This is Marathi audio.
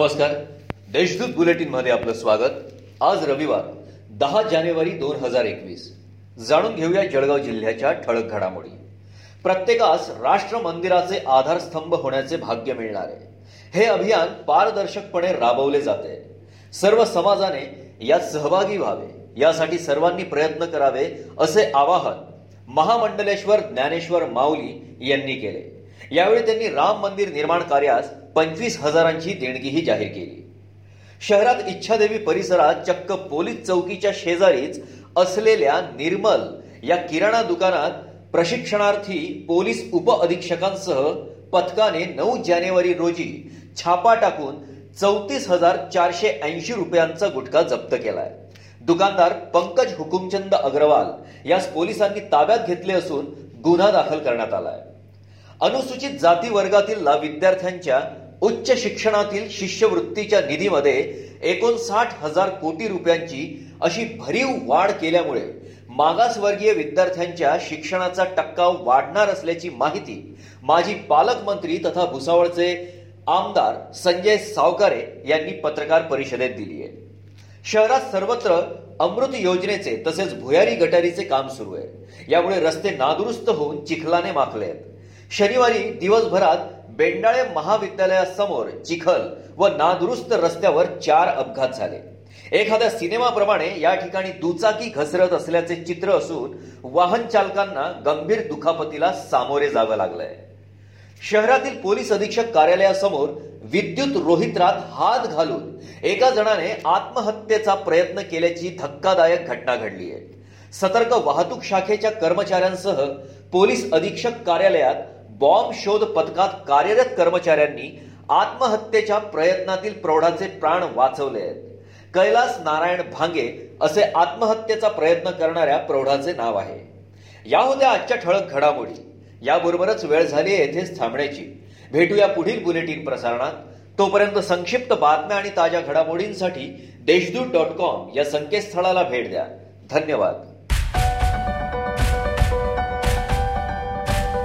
नमस्कार. देशदूत बुलेटिनमध्ये आपलं स्वागत. आज रविवार दहा जानेवारी दोन हजार एकवीस. जाणून घेऊया जळगाव जिल्ह्याच्या ठळक घडामोडी. प्रत्येकास राष्ट्र मंदिराचे आधारस्तंभ होण्याचे भाग्य मिळणार. आहे हे अभियान पारदर्शकपणे राबवले जाते. सर्व समाजाने यात सहभागी व्हावे. यासाठी सर्वांनी प्रयत्न करावे असे आवाहन महामंडलेश्वर ज्ञानेश्वर माऊली यांनी केले. यावेळी त्यांनी राम मंदिर निर्माण कार्यास पंचवीस हजारांची देणगीही जाहीर केली. शहरात इच्छादेवी परिसरात चक्क पोलीस चौकीच्या शेजारीच असलेल्या निर्मल या किराणा दुकानात प्रशिक्षणार्थी पोलीस उप अधीक्षकांसह पथकाने नऊ जानेवारी रोजी छापा टाकून चौतीस हजार चारशे ऐंशी रुपयांचा गुटखा जप्त केलाय. दुकानदार पंकज हुकुमचंद अग्रवाल यास पोलिसांनी ताब्यात घेतले असून गुन्हा दाखल करण्यात आलाय. अनुसूचित जाती वर्गातील विद्यार्थ्यांच्या उच्च शिक्षणातील शिष्यवृत्तीच्या निधीमध्ये एकोणसाठ हजार कोटी रुपयांची अशी भरीव वाढ केल्यामुळे मागासवर्गीय विद्यार्थ्यांच्या शिक्षणाचा टक्का वाढणार असल्याची माहिती माजी पालकमंत्री तथा भुसावळचे आमदार संजय सावकारे यांनी पत्रकार परिषदेत दिली आहे. शहरात सर्वत्र अमृत योजनेचे तसेच भुयारी गटारीचे काम सुरू आहे. यामुळे रस्ते नादुरुस्त होऊन चिखलाने माखले आहेत. शनिवारी दिवसभरात बेंडाळे महाविद्यालयासमोर चिखल व नादुरुस्त रस्त्यावर चार अपघात झाले. एखाद्या सिनेमाप्रमाणे या ठिकाणी दुचाकी घसरत असल्याचे चित्र असून वाहन चालकांना गंभीर दुखापतीला सामोरे जावं लागलंय. शहरातील पोलीस अधीक्षक कार्यालयासमोर विद्युत रोहित्रात हात घालून एका जणाने आत्महत्येचा प्रयत्न केल्याची धक्कादायक घटना घडली आहे. सतर्क वाहतूक शाखेच्या कर्मचाऱ्यांसह पोलीस अधीक्षक कार्यालयात बॉम्ब शोध पथकात कार्यरत कर्मचाऱ्यांनी आत्महत्येच्या प्रयत्नातील प्रौढाचे प्राण वाचवले आहेत. कैलास नारायण भांगे असे आत्महत्येचा प्रयत्न करणाऱ्या प्रौढाचे नाव आहे. या होत्या आजच्या ठळक घडामोडी. याबरोबरच वेळ झाली आहे येथेच थांबण्याची. भेटूया पुढील बुलेटिन प्रसारणात. तोपर्यंत संक्षिप्त बातम्या आणि ताज्या घडामोडींसाठी देशदूत डॉट कॉम या संकेतस्थळाला भेट द्या. धन्यवाद.